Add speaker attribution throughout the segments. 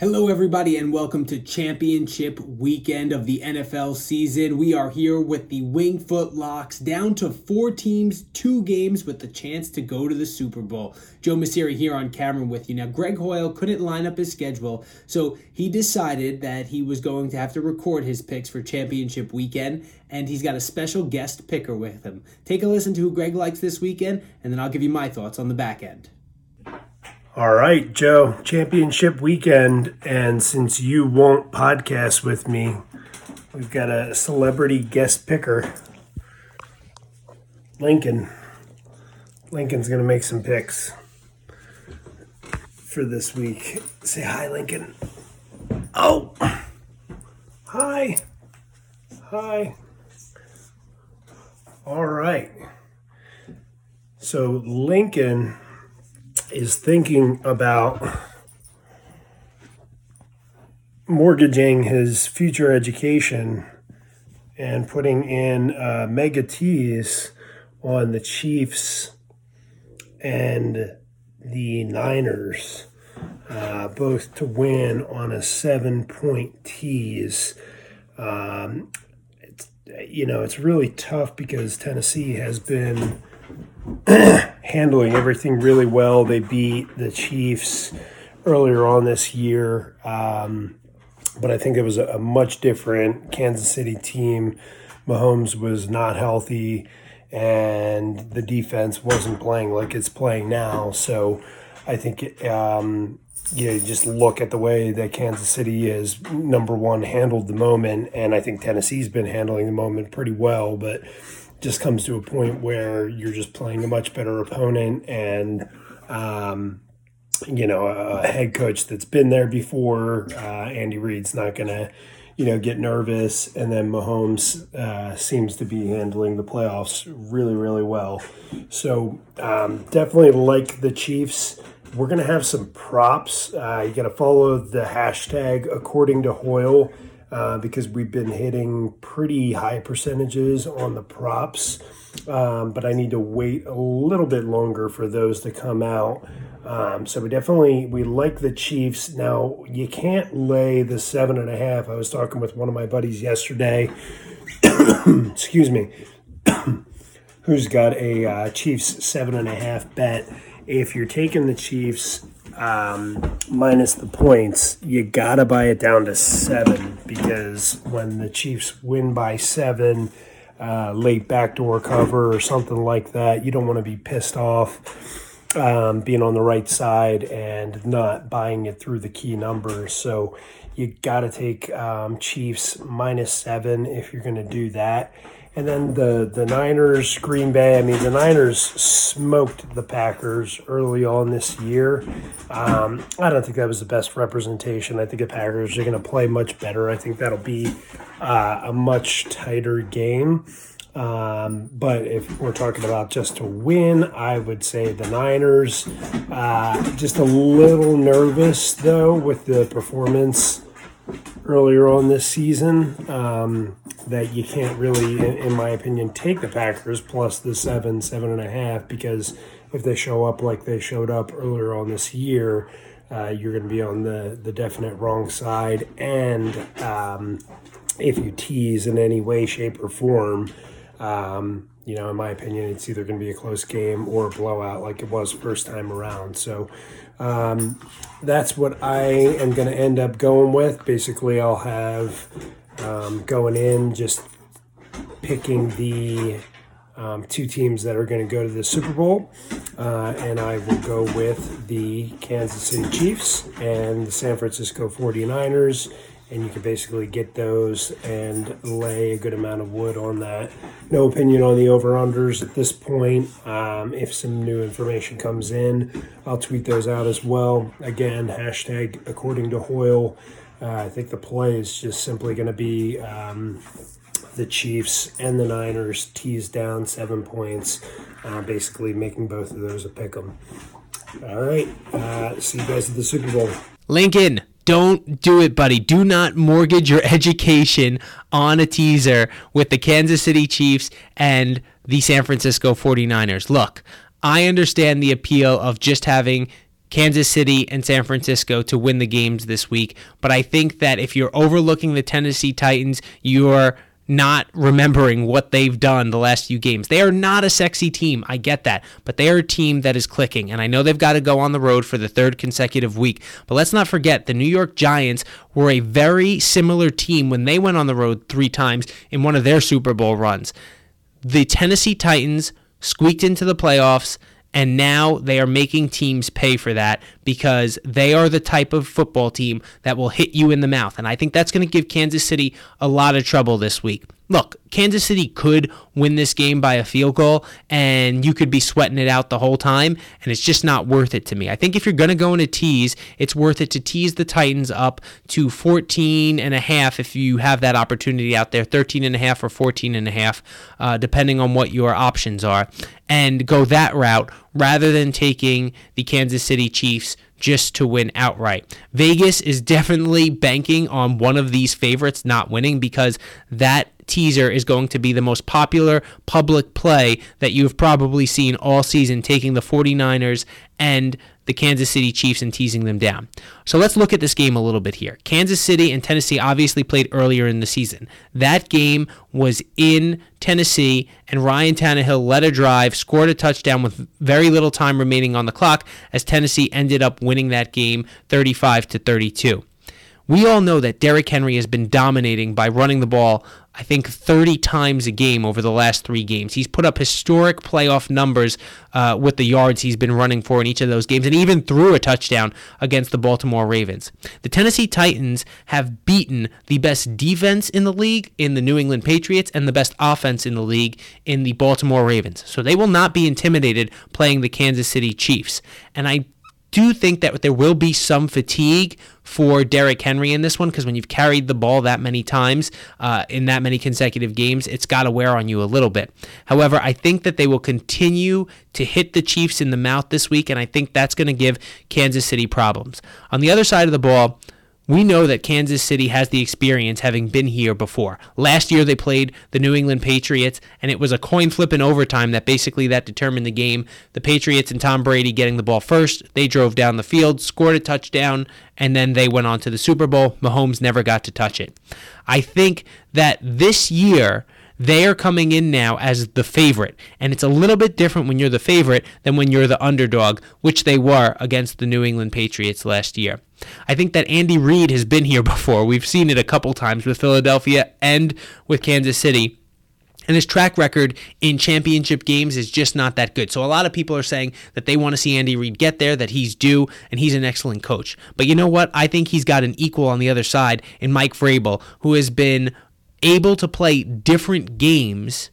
Speaker 1: Hello, everybody, and welcome to Championship Weekend of the NFL season. We are here with the Wingfoot Locks, down to four teams, two games with the chance to go to the Super Bowl. Joe Messeri here on camera with you. Now, Greg Hoyle couldn't line up his schedule, so he decided that he was going to have to record his picks for Championship Weekend, and he's got a special guest picker with him. Take a listen to who Greg likes this weekend, and then I'll give you my thoughts on the back end.
Speaker 2: All right, Joe, championship weekend. And since you won't podcast with me, we've got a celebrity guest picker, Lincoln. Lincoln's going to make some picks for this week. Say hi, Lincoln. Oh, hi. Hi. All right. So, Lincoln is thinking about mortgaging his future education and putting in uh, mega T's on the Chiefs and the Niners, uh, both to win on a seven point tease. Um, you know, it's really tough because Tennessee has been handling everything really well. They beat the Chiefs earlier on this year, um, but I think it was a, a, much different Kansas City team. Mahomes was not healthy, and the defense wasn't playing like it's playing now. So I think um, you just look at the way that Kansas City is number one handled the moment, and I think Tennessee's been handling the moment pretty well, but just comes to a point where you're just playing a much better opponent and um, you know a head coach that's been there before uh, andy reid's not gonna you know get nervous. And then mahomes uh, seems to be handling the playoffs really really well. So um, definitely like the chiefs. We're gonna have some props. Uh, you gotta follow the hashtag according to hoyle uh, because we've been hitting pretty high percentages on the props. Um, but I need to wait a little bit longer for those to come out. Um, so we definitely we like the Chiefs. Now you can't lay the seven and a half. I was talking with one of my buddies yesterday. excuse me, who's got a uh, Chiefs seven and a half bet. If you're taking the Chiefs um, minus the points, you gotta buy it down to seven because when the Chiefs win by seven, uh, late backdoor cover or something like that, you don't want to be pissed off um, being on the right side and not buying it through the key numbers. So you got to take um, Chiefs minus seven if you're going to do that. And then the the Niners, Green Bay. I mean, the Niners smoked the Packers early on this year. Um, I don't think that was the best representation. I think the Packers are going to play much better. I think that'll be uh, a much tighter game. Um, but if we're talking about just to win, I would say the Niners. Uh, just a little nervous though with the performance earlier on this season um, that you can't really, in, in, my opinion, take the Packers plus the seven, seven and a half because if they show up like they showed up earlier on this year, uh, you're going to be on the, the definite wrong side. And um, if you tease in any way, shape, or form, um, you know, in my opinion, it's either going to be a close game or a blowout like it was first time around. So um, that's what I am going to end up going with. Basically, I'll have um, going in just picking the um, two teams that are going to go to the Super Bowl. Uh, and I will go with the Kansas City Chiefs and the San Francisco 49ers and you can basically get those and lay a good amount of wood on that. No opinion on the over unders at this point. Um, if some new information comes in, I'll tweet those out as well. Again, hashtag according to Hoyle. Uh, I think the play is just simply going to be um, the Chiefs and the Niners teased down seven points, uh, basically making both of those a pick 'em. All right, uh, see you guys at the Super Bowl.
Speaker 1: Lincoln, don't do it, buddy. Do not mortgage your education on a teaser with the Kansas City Chiefs and the San Francisco 49ers. Look, I understand the appeal of just having Kansas City and San Francisco to win the games this week, but I think that if you're overlooking the Tennessee Titans, you're not remembering what they've done the last few games. They are not a sexy team. I get that. But they are a team that is clicking. And I know they've got to go on the road for the third consecutive week. But let's not forget the New York Giants were a very similar team when they went on the road three times in one of their Super Bowl runs. The Tennessee Titans squeaked into the playoffs. And now they are making teams pay for that because they are the type of football team that will hit you in the mouth. And I think that's going to give Kansas City a lot of trouble this week. Look, Kansas City could win this game by a field goal and you could be sweating it out the whole time and it's just not worth it to me. I think if you're going to go in a tease, it's worth it to tease the Titans up to 14 and a half if you have that opportunity out there, 13 and a half or 14 and a half, uh, depending on what your options are, and go that route rather than taking the Kansas City Chiefs just to win outright. Vegas is definitely banking on one of these favorites not winning because that teaser is going to be the most popular public play that you've probably seen all season, taking the 49ers and the Kansas City Chiefs and teasing them down. So let's look at this game a little bit here. Kansas City and Tennessee obviously played earlier in the season. That game was in Tennessee, and Ryan Tannehill led a drive, scored a touchdown with very little time remaining on the clock, as Tennessee ended up winning that game 35 to 32. We all know that Derrick Henry has been dominating by running the ball, I think, 30 times a game over the last three games. He's put up historic playoff numbers uh, with the yards he's been running for in each of those games, and even threw a touchdown against the Baltimore Ravens. The Tennessee Titans have beaten the best defense in the league in the New England Patriots and the best offense in the league in the Baltimore Ravens. So they will not be intimidated playing the Kansas City Chiefs. And I do think that there will be some fatigue for Derrick Henry in this one because when you've carried the ball that many times uh, in that many consecutive games, it's got to wear on you a little bit. However, I think that they will continue to hit the Chiefs in the mouth this week, and I think that's going to give Kansas City problems. On the other side of the ball, we know that Kansas City has the experience having been here before. Last year they played the New England Patriots and it was a coin flip in overtime that basically that determined the game. The Patriots and Tom Brady getting the ball first, they drove down the field, scored a touchdown, and then they went on to the Super Bowl. Mahomes never got to touch it. I think that this year they are coming in now as the favorite. And it's a little bit different when you're the favorite than when you're the underdog, which they were against the New England Patriots last year. I think that Andy Reid has been here before. We've seen it a couple times with Philadelphia and with Kansas City. And his track record in championship games is just not that good. So a lot of people are saying that they want to see Andy Reid get there, that he's due, and he's an excellent coach. But you know what? I think he's got an equal on the other side in Mike Vrabel, who has been able to play different games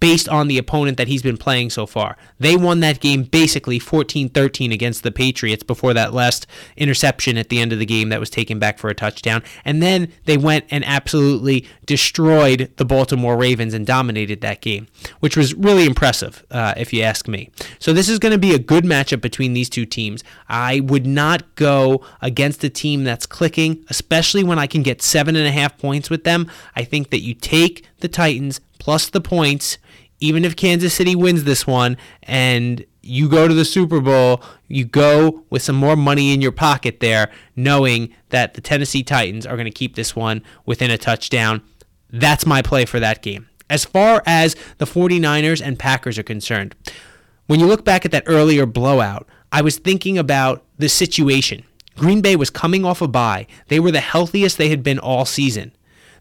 Speaker 1: based on the opponent that he's been playing so far. They won that game basically 14 13 against the Patriots before that last interception at the end of the game that was taken back for a touchdown. And then they went and absolutely destroyed the Baltimore Ravens and dominated that game, which was really impressive, uh, if you ask me. So this is going to be a good matchup between these two teams. I would not go against a team that's clicking, especially when I can get seven and a half points with them. I think that you take the Titans plus the points even if Kansas City wins this one and you go to the Super Bowl, you go with some more money in your pocket there, knowing that the Tennessee Titans are going to keep this one within a touchdown. That's my play for that game. As far as the 49ers and Packers are concerned, when you look back at that earlier blowout, I was thinking about the situation. Green Bay was coming off a bye. They were the healthiest they had been all season.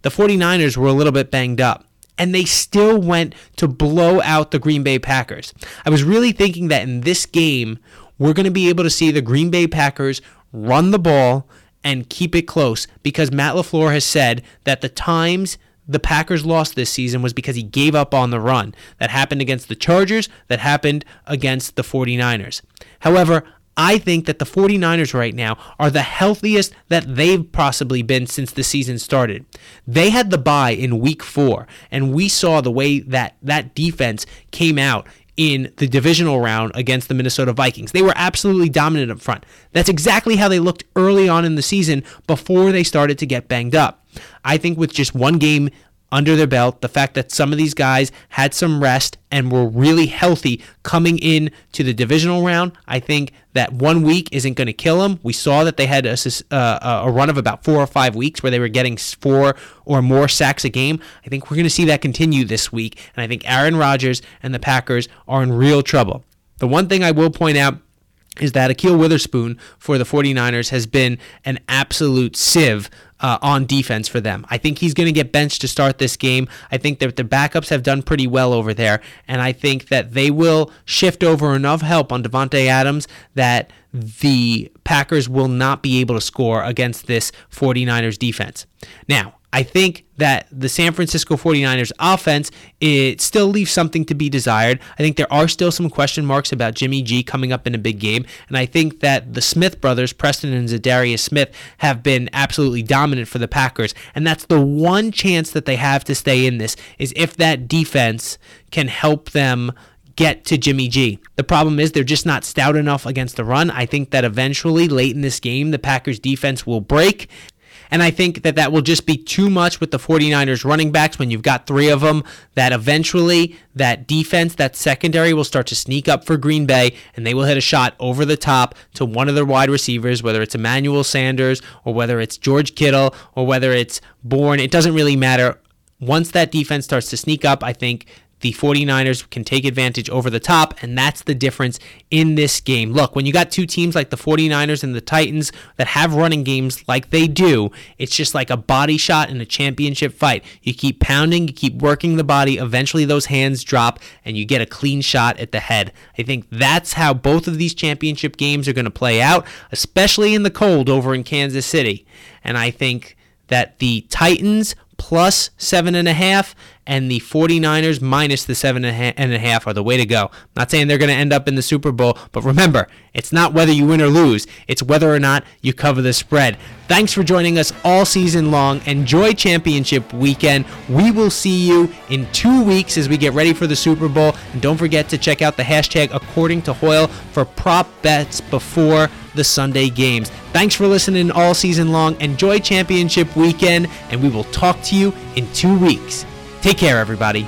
Speaker 1: The 49ers were a little bit banged up and they still went to blow out the Green Bay Packers. I was really thinking that in this game, we're going to be able to see the Green Bay Packers run the ball and keep it close because Matt LaFleur has said that the times the Packers lost this season was because he gave up on the run. That happened against the Chargers, that happened against the 49ers. However, I think that the 49ers right now are the healthiest that they've possibly been since the season started. They had the bye in week 4 and we saw the way that that defense came out in the divisional round against the Minnesota Vikings. They were absolutely dominant up front. That's exactly how they looked early on in the season before they started to get banged up. I think with just one game under their belt, the fact that some of these guys had some rest and were really healthy coming in to the divisional round, I think that one week isn't going to kill them. We saw that they had a, uh, a run of about four or five weeks where they were getting four or more sacks a game. I think we're going to see that continue this week, and I think Aaron Rodgers and the Packers are in real trouble. The one thing I will point out is that Ahkello Witherspoon for the 49ers has been an absolute sieve uh, on defense for them. I think he's going to get benched to start this game. I think that the backups have done pretty well over there, and I think that they will shift over enough help on Davante Adams that the Packers will not be able to score against this 49ers defense. Now, I think that the San Francisco 49ers offense it still leaves something to be desired. I think there are still some question marks about Jimmy G coming up in a big game, and I think that the Smith brothers, Preston and Za'Darius Smith, have been absolutely dominant for the Packers, and that's the one chance that they have to stay in this is if that defense can help them get to Jimmy G. The problem is they're just not stout enough against the run. I think that eventually, late in this game, the Packers defense will break and I think that that will just be too much with the 49ers running backs when you've got three of them, that eventually that defense, that secondary will start to sneak up for Green Bay and they will hit a shot over the top to one of their wide receivers, whether it's Emmanuel Sanders or whether it's George Kittle or whether it's Bourne. It doesn't really matter. Once that defense starts to sneak up, I think the 49ers can take advantage over the top, and that's the difference in this game. Look, when you got two teams like the 49ers and the Titans that have running games like they do, it's just like a body shot in a championship fight. You keep pounding, you keep working the body, eventually those hands drop, and you get a clean shot at the head. I think that's how both of these championship games are going to play out, especially in the cold over in Kansas City. And I think that the Titans plus seven and a half and the 49ers minus the seven and a half are the way to go. I'm not saying they're going to end up in the Super Bowl, but remember, it's not whether you win or lose, it's whether or not you cover the spread. Thanks for joining us all season long. Enjoy championship weekend. We will see you in two weeks as we get ready for the Super Bowl. And don't forget to check out the hashtag according to Hoyle for prop bets before the Sunday games. Thanks for listening all season long. Enjoy championship weekend, and we will talk to you in two weeks. Take care, everybody.